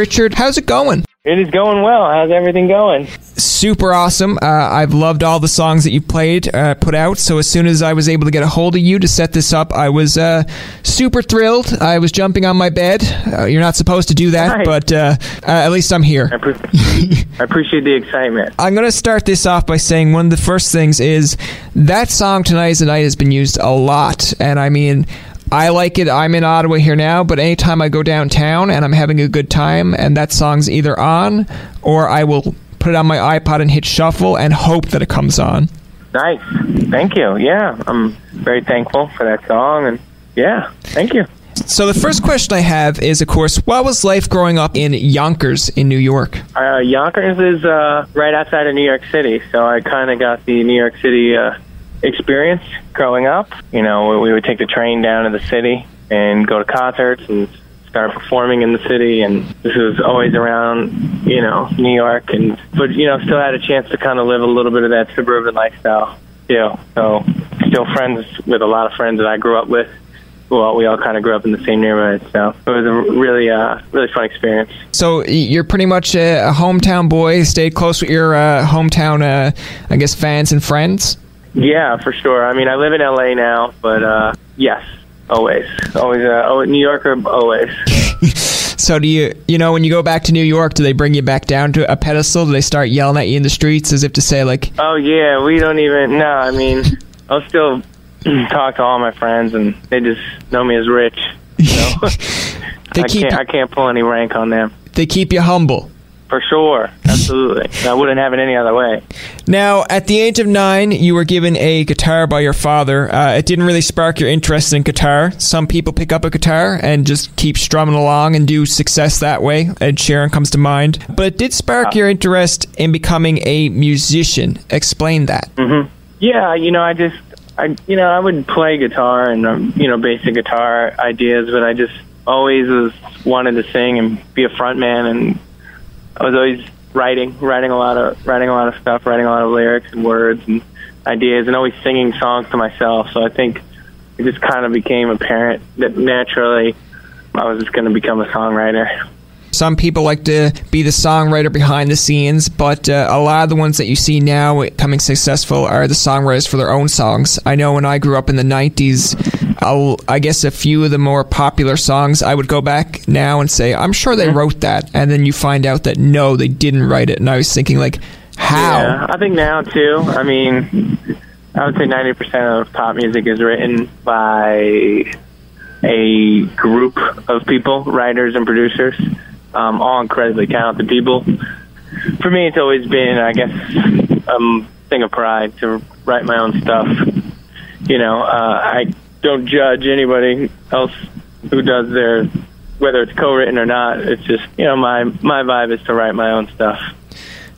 Richard, how's it going? It is going well. How's everything going? Super awesome. Uh, I've loved all the songs that you played, uh, put out. So as soon as I was able to get a hold of you to set this up, I was uh, super thrilled. I was jumping on my bed. Uh, you're not supposed to do that, Right. but uh, uh, at least I'm here. I, pre- I appreciate the excitement. I'm going to start this off by saying one of the first things is that song Tonight is the Night has been used a lot. And I mean, I like it. I'm in Ottawa here now, but anytime I go downtown and I'm having a good time and that song's either on or I will put it on my iPod and hit shuffle and hope that it comes on. Nice. Thank you. Yeah, I'm very thankful for that song, and yeah, thank you. So the first question I have is, of course, what was life growing up in Yonkers in New York? Uh, Yonkers is uh, right outside of New York City, so I kind of got the New York City uh, experience growing up. You know, we would take the train down to the city and go to concerts and start performing in the city. And this was always around, you know, New York, and but you know, still had a chance to kind of live a little bit of that suburban lifestyle. too. so still friends with a lot of friends that I grew up with. Well, we all kind of grew up in the same neighborhood, so it was a really, uh, really fun experience. So you're pretty much a, hometown boy, stayed close with your uh, hometown, uh, I guess, fans and friends? Yeah, for sure. I mean, I live in LA now, but uh, yes, always, always, uh, oh, New Yorker, always. So do you, you know, when you go back to New York, do they bring you back down to a pedestal? Do they start yelling at you in the streets as if to say, like, Oh yeah, we don't even. No, I mean, I'll still talk to all my friends, and they just know me as Rich. So they I keep can't, I can't pull any rank on them they keep you humble? For sure. Absolutely, I wouldn't have it any other way. Now, at the age of nine, you were given a guitar by your father. Uh, it didn't really spark your interest in guitar. Some people pick up a guitar and just keep strumming along and do success that way. Ed Sheeran comes to mind. But it did spark your interest in becoming a musician. Explain that. Yeah, you know, I just, I, you know, I would play guitar and um, you know, basic guitar ideas, but I just always was wanted to sing and be a front man, and I was always writing, writing a lot of, writing a lot of stuff, writing a lot of lyrics and words and ideas, and always singing songs to myself. So I think it just kind of became apparent that naturally I was just going to become a songwriter. Some people like to be the songwriter behind the scenes, but uh, a lot of the ones that you see now coming successful are the songwriters for their own songs. I know when I grew up in the 90s, I'll, I guess a few of the more popular songs, I would go back now and say, I'm sure they wrote that. And then you find out that no, they didn't write it. And I was thinking, like, how? Yeah, I think now too. I mean, I would say ninety percent of pop music is written by a group of people, writers and producers, um, all incredibly talented people. For me, it's always been, I guess, a thing of pride to write my own stuff. You know, uh, I don't judge anybody else who does their, whether it's co-written or not. It's just, you know, my my vibe is to write my own stuff.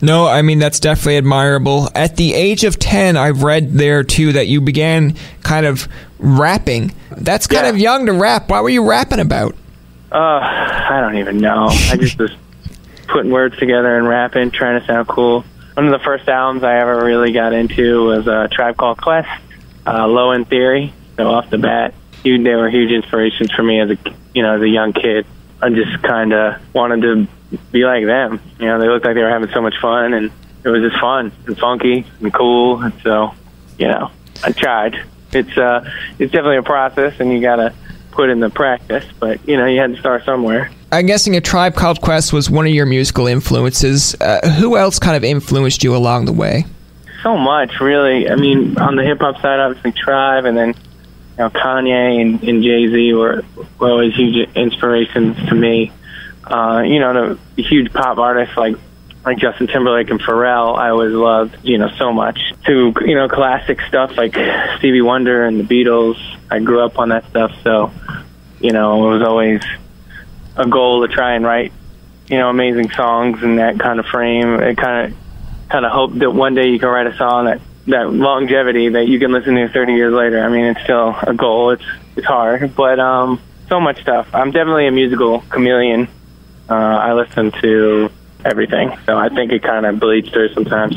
No, I mean that's definitely admirable. At the age of 10, I've read there too that you began kind of rapping. That's kind Yeah. of young to rap. What were you rapping about? Uh, I don't even know. I just was putting words together and rapping, trying to sound cool. One of the first albums I ever really got into was a Tribe Called Quest, uh, Low End Theory. So off the bat, they were huge inspirations for me as a you know as a young kid. I just kind of wanted to be like them. You know, they looked like they were having so much fun, and it was just fun and funky and cool. And so, you know, I tried. It's uh, it's definitely a process, and you gotta put in the practice. But you know, you had to start somewhere. I'm guessing a Tribe Called Quest was one of your musical influences. Uh, who else kind of influenced you along the way? So much, really. I mean, on the hip hop side, obviously Tribe, and then you know Kanye and, and Jay Z were, were always huge inspirations to me. Uh, you know, the, the huge pop artists like like Justin Timberlake and Pharrell, I always loved, you know, so much. To you know, classic stuff like Stevie Wonder and the Beatles. I grew up on that stuff, so you know, it was always a goal to try and write, you know, amazing songs in that kind of frame. It kind of kind of hope that one day you can write a song that that longevity that you can listen to 30 years later. I mean, it's still a goal. It's it's hard, but um, so much stuff. I'm definitely a musical chameleon. Uh, I listen to everything, so I think it kind of bleeds through sometimes.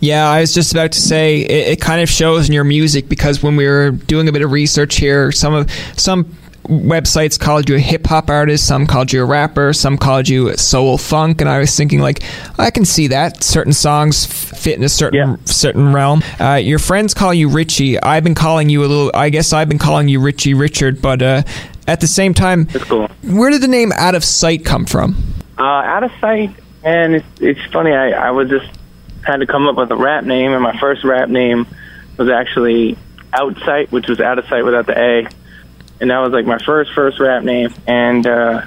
Yeah, I was just about to say it, it kind of shows in your music because when we were doing a bit of research here, some of some websites called you a hip hop artist, some called you a rapper, some called you soul funk, and I was thinking like I can see that certain songs fit in a certain Yeah. certain realm. Uh, your friends call you Richie. I've been calling you a little. I guess I've been calling you Richie Richard, but uh, at the same time, cool. where did the name Outasight come from? Uh, out of sight, and it's, it's funny. I, I was just had to come up with a rap name, and my first rap name was actually Outsight, which was out of sight without the A, and that was like my first first rap name, and uh,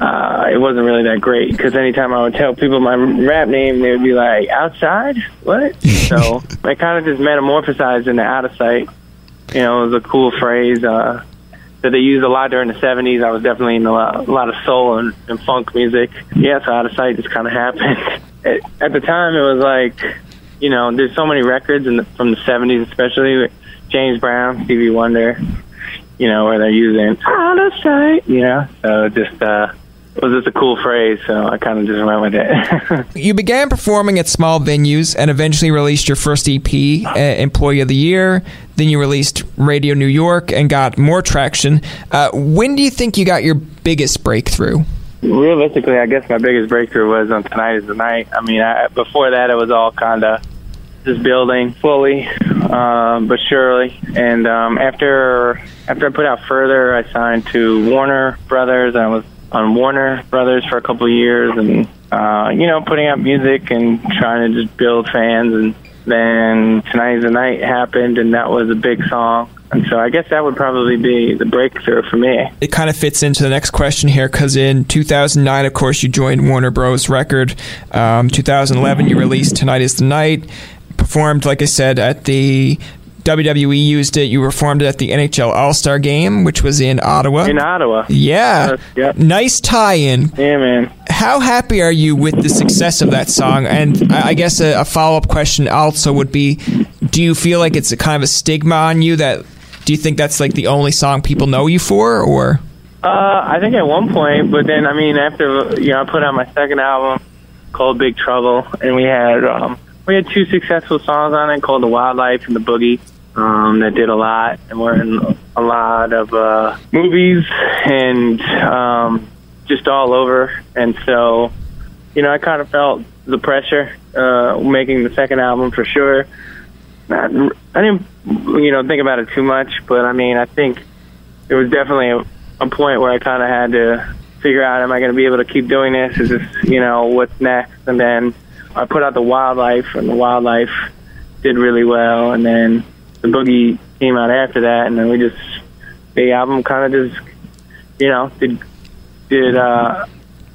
uh, it wasn't really that great because anytime I would tell people my rap name, they would be like, "Outside, what?" so I kind of just metamorphosized into out of sight. You know, it was a cool phrase. Uh, that they used a lot during the 70s. I was definitely in a lot, a lot of soul and, and funk music. Yeah, so out of sight just kind of happened. At, at the time, it was like, you know, there's so many records in the, from the 70s, especially with James Brown, Stevie Wonder, you know, where they're using out of sight. You know, so just uh, it was just a cool phrase. So I kind of just went with it. You began performing at small venues and eventually released your first EP, uh, Employee of the Year. Then you released Radio New York and got more traction. Uh, when do you think you got your biggest breakthrough? Realistically, I guess my biggest breakthrough was on Tonight is the Night. I mean, I, before that, it was all kind of just building slowly, um, but surely. And um, after after I put out further, I signed to Warner Brothers. I was on Warner Brothers for a couple of years, and uh, you know, putting out music and trying to just build fans. And then Tonight is the Night happened, and that was a big song. And so I guess that would probably be the breakthrough for me. It kind of fits into the next question here because in 2009, of course, you joined Warner Bros. Record. Um, 2011, you released Tonight is the Night. Performed, like I said, at the WWE used it. You performed it at the NHL All Star Game, which was in Ottawa. In Ottawa. yeah. Yes, yep. Nice tie in. Yeah, man. How happy are you with the success of that song? And I I guess a, a follow up question also would be do you feel like it's a kind of a stigma on you that do you think that's like the only song people know you for or Uh, I think at one point, but then I mean, after you know, I put out my second album called Big Trouble, and we had um, we had two successful songs on it called The Wildlife and The Boogie. Um, that did a lot, and we're in a lot of uh, movies and um, just all over. And so, you know, I kind of felt the pressure uh, making the second album for sure. Not, I didn't, you know, think about it too much, but I mean, I think it was definitely a, a point where I kind of had to figure out, am I going to be able to keep doing this? Is this, you know, what's next? And then I put out the wildlife, and the wildlife did really well. And then the boogie came out after that, and then we just the album kind of just, you know, did did uh,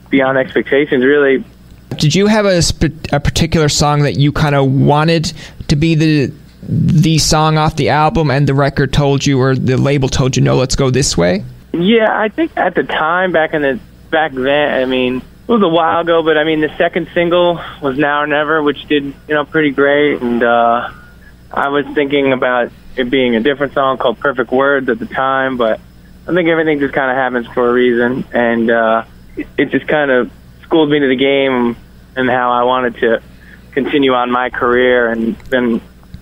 beyond expectations. Really, did you have a, sp- a particular song that you kind of wanted to be the the song off the album and the record told you or the label told you no let's go this way Yeah, I think at the time back in the back then, I mean, it was a while ago, but I mean, the second single was Now or Never, which did you know pretty great, and uh, I was thinking about it being a different song called Perfect Words at the time, but I think everything just kind of happens for a reason, and uh, it, just kind of schooled me to the game and how I wanted to continue on my career, and then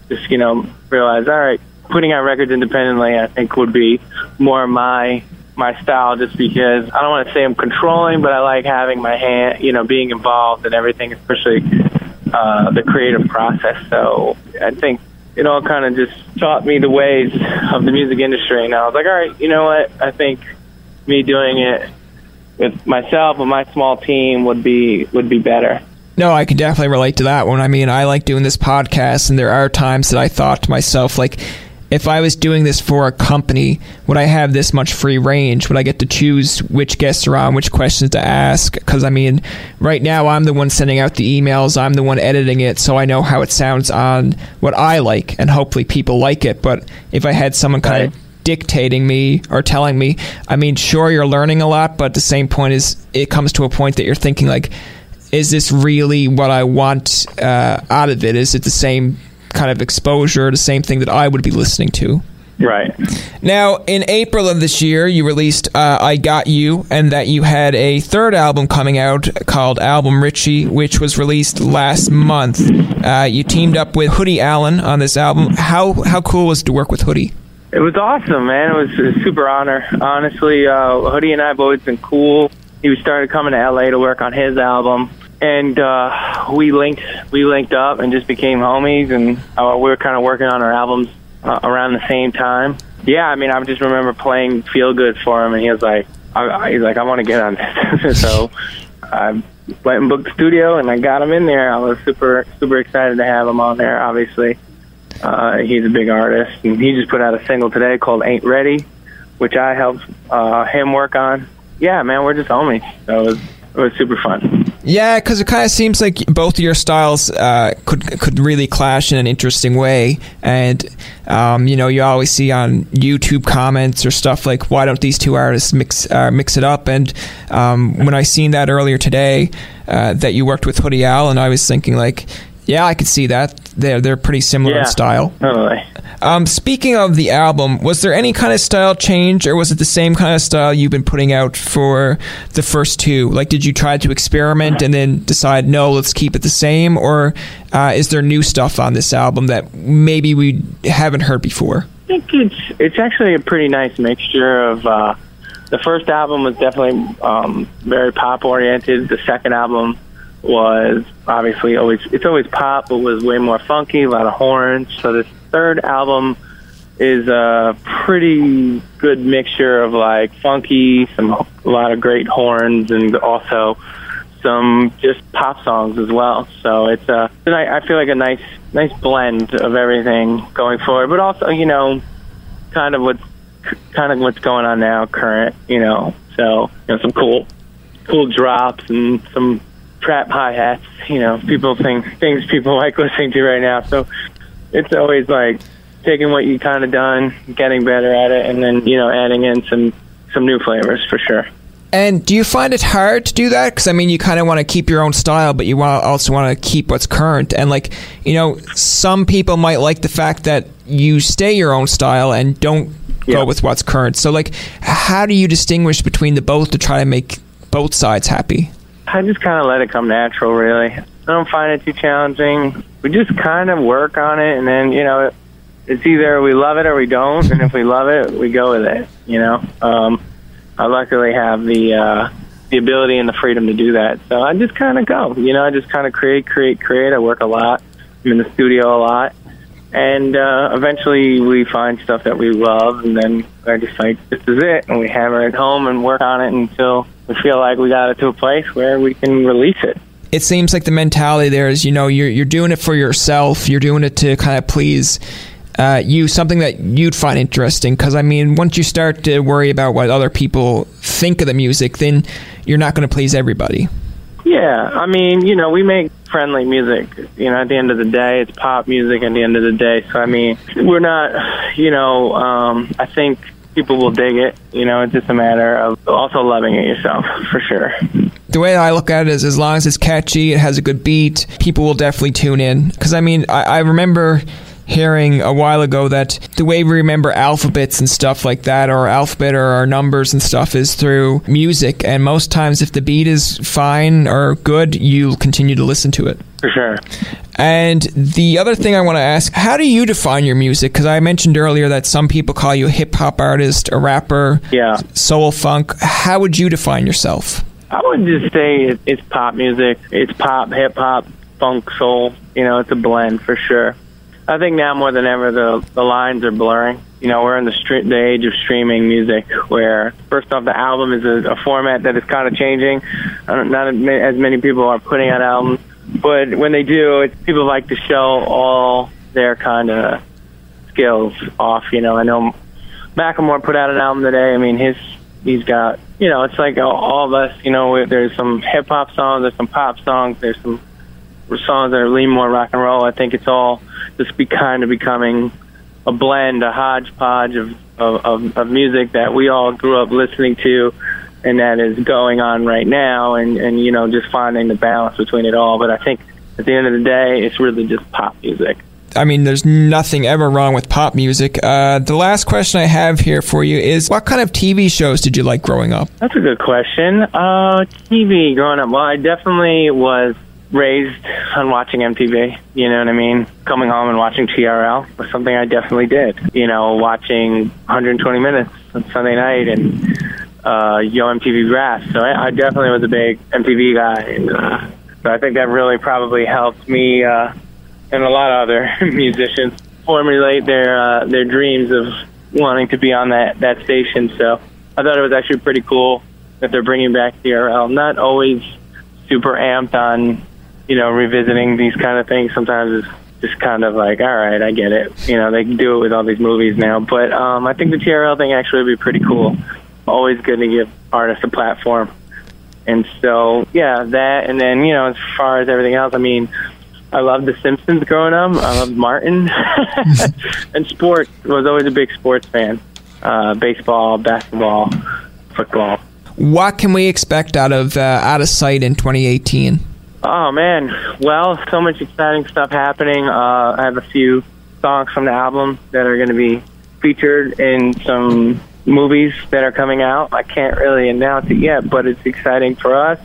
just you know realize, all right, putting out records independently, I think would be more my my style, just because I don't want to say I'm controlling, but I like having my hand, you know, being involved in everything, especially uh, the creative process. So I think it all kind of just taught me the ways of the music industry, and I was like, all right, you know what? I think me doing it with myself and my small team would be would be better. No, I can definitely relate to that one. I mean, I like doing this podcast, and there are times that I thought to myself, like, if I was doing this for a company, would I have this much free range? Would I get to choose which guests are on, which questions to ask? Because, I mean, right now I'm the one sending out the emails, I'm the one editing it, so I know how it sounds on what I like, and hopefully people like it. But if I had someone kind of dictating me or telling me, I mean, sure, you're learning a lot, but the same point is, it comes to a point that you're thinking, like, is this really what I want uh, out of it? Is it the same kind of exposure, the same thing that I would be listening to? Right. Now, in April of this year, you released uh, I Got You, and that you had a third album coming out called Album Richie, which was released last month. Uh, you teamed up with Hoodie Allen on this album. How, how cool was it to work with Hoodie? It was awesome, man. It was a super honor. Honestly, uh, Hoodie and I have always been cool. He was started coming to LA to work on his album, and uh, we linked we linked up and just became homies. And uh, we were kind of working on our albums uh, around the same time. Yeah, I mean, I just remember playing "Feel Good" for him, and he was like, I, I, "He's like, I want to get on this." so I went and booked the studio, and I got him in there. I was super super excited to have him on there. Obviously uh, he's a big artist, and he just put out a single today called "Ain't Ready," which I helped uh, him work on. Yeah, man, we're just homies. So it was, it was super fun. Yeah, because it kind of seems like both of your styles uh, could could really clash in an interesting way, and um, you know you always see on YouTube comments or stuff like, "Why don't these two artists mix uh, mix it up?" And um, when I seen that earlier today, uh, that you worked with Hoodie Allen, I was thinking like, yeah, I could see that. They're they're pretty similar yeah, in style. Totally. Um, speaking of the album, was there any kind of style change, or was it the same kind of style you've been putting out for the first two? Like, did you try to experiment and then decide no, let's keep it the same, or uh, is there new stuff on this album that maybe we haven't heard before? I think it's it's actually a pretty nice mixture of. Uh, the first album was definitely um, very pop oriented. The second album was obviously always it's always pop, but was way more funky, a lot of horns. So this third album is a pretty good mixture of like funky, some a lot of great horns, and also some just pop songs as well. So it's a I feel like a nice nice blend of everything going forward, but also you know kind of what's kind of what's going on now, current. You know, so you know some cool cool drops and some trap hi hats. You know, people think things people like listening to right now. So it's always like taking what you kind of done, getting better at it, and then you know adding in some some new flavors for sure. And do you find it hard to do that? Because I mean, you kind of want to keep your own style, but you want also want to keep what's current. And like, you know, some people might like the fact that you stay your own style and don't yeah. go with what's current. So like, how do you distinguish between the both to try to make both sides happy? I just kind of let it come natural, really. I don't find it too challenging. We just kind of work on it, and then, you know, it's either we love it or we don't, and if we love it, we go with it, you know? Um, I luckily have the, uh, the ability and the freedom to do that. So I just kind of go, you know, I just kind of create, create, create. I work a lot. I'm in the studio a lot. And uh, eventually we find stuff that we love, and then I just like, this is it. And we hammer it home and work on it until we feel like we got it to a place where we can release it. It seems like the mentality there is, you know, you're you're doing it for yourself. You're doing it to kind of please uh, you, something that you'd find interesting. Because I mean, once you start to worry about what other people think of the music, then you're not going to please everybody. Yeah, I mean, you know, we make friendly music. You know, at the end of the day, it's pop music. At the end of the day, so I mean, we're not, you know, um, I think people will dig it. You know, it's just a matter of also loving it yourself, for sure. The way I look at it is, as long as it's catchy, it has a good beat, people will definitely tune in. Because I mean, I, I remember hearing a while ago that the way we remember alphabets and stuff like that, or alphabet or our numbers and stuff, is through music. And most times, if the beat is fine or good, you'll continue to listen to it. For sure. And the other thing I want to ask, how do you define your music? Because I mentioned earlier that some people call you a hip hop artist, a rapper, yeah. soul funk. How would you define yourself? I would just say it's pop music. It's pop, hip hop, funk, soul. You know, it's a blend for sure. I think now more than ever the the lines are blurring. You know, we're in the stre- the age of streaming music, where first off, the album is a, a format that is kind of changing. Not as many people are putting out albums, but when they do, it's, people like to show all their kind of skills off. You know, I know Macklemore put out an album today. I mean, his he's got you know, it's like all of us. You know, there's some hip hop songs, there's some pop songs, there's some songs that are lean more rock and roll. I think it's all just be kind of becoming a blend, a hodgepodge of, of, of, of music that we all grew up listening to and that is going on right now and, and, you know, just finding the balance between it all. But I think at the end of the day, it's really just pop music. I mean, there's nothing ever wrong with pop music. Uh, the last question I have here for you is what kind of TV shows did you like growing up? That's a good question. Uh, TV growing up. Well, I definitely was raised on watching MTV. You know what I mean? Coming home and watching TRL was something I definitely did. You know, watching 120 minutes on Sunday night and uh, Yo MTV Raps. So I, I definitely was a big MTV guy, and uh, so I think that really probably helped me uh, and a lot of other musicians formulate their uh, their dreams of wanting to be on that that station. So I thought it was actually pretty cool that they're bringing back TRL. Not always super amped on you know revisiting these kind of things. Sometimes it's just kind of like, all right, I get it. You know, they can do it with all these movies now. But um, I think the TRL thing actually would be pretty cool. Always good to give artists a platform. And so, yeah, that. And then, you know, as far as everything else, I mean, I loved The Simpsons growing up. I loved Martin. and sports. was always a big sports fan. Uh, baseball, basketball, football. What can we expect out of uh, Outasight in 2018? Oh man, well, so much exciting stuff happening. Uh, I have a few songs from the album that are going to be featured in some movies that are coming out. I can't really announce it yet, but it's exciting for us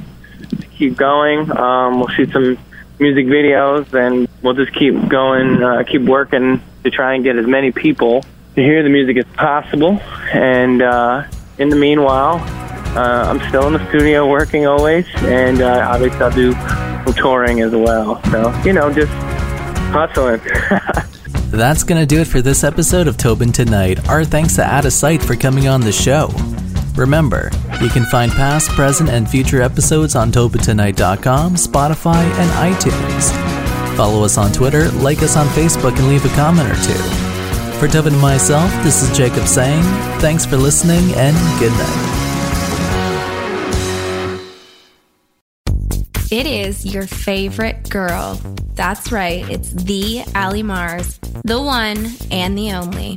to keep going. Um, we'll shoot some music videos, and we'll just keep going, uh, keep working to try and get as many people to hear the music as possible. And uh, in the meanwhile, uh, I'm still in the studio working always, and uh, obviously I'll do some touring as well. So you know, just hustling. That's going to do it for this episode of Tobin Tonight. Our thanks to Outasight for coming on the show. Remember, you can find past, present, and future episodes on TobinTonight.com, Spotify, and iTunes. Follow us on Twitter, like us on Facebook, and leave a comment or two. For Tobin and myself, this is Jacob saying thanks for listening and good night. It is your favorite girl. That's right, it's the Ali Mars, the one and the only.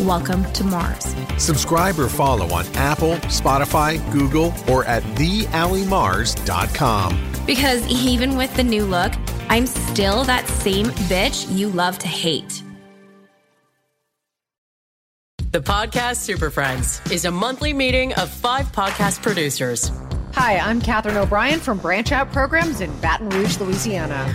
Welcome to Mars. Subscribe or follow on Apple, Spotify, Google, or at theallymars.com. Because even with the new look, I'm still that same bitch you love to hate. The Podcast Super Friends is a monthly meeting of five podcast producers. Hi, I'm Katherine O'Brien from Branch Out Programs in Baton Rouge, Louisiana.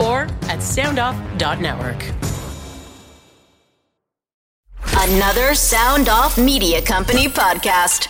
or at soundoff.network. Another Sound Off Media Company podcast.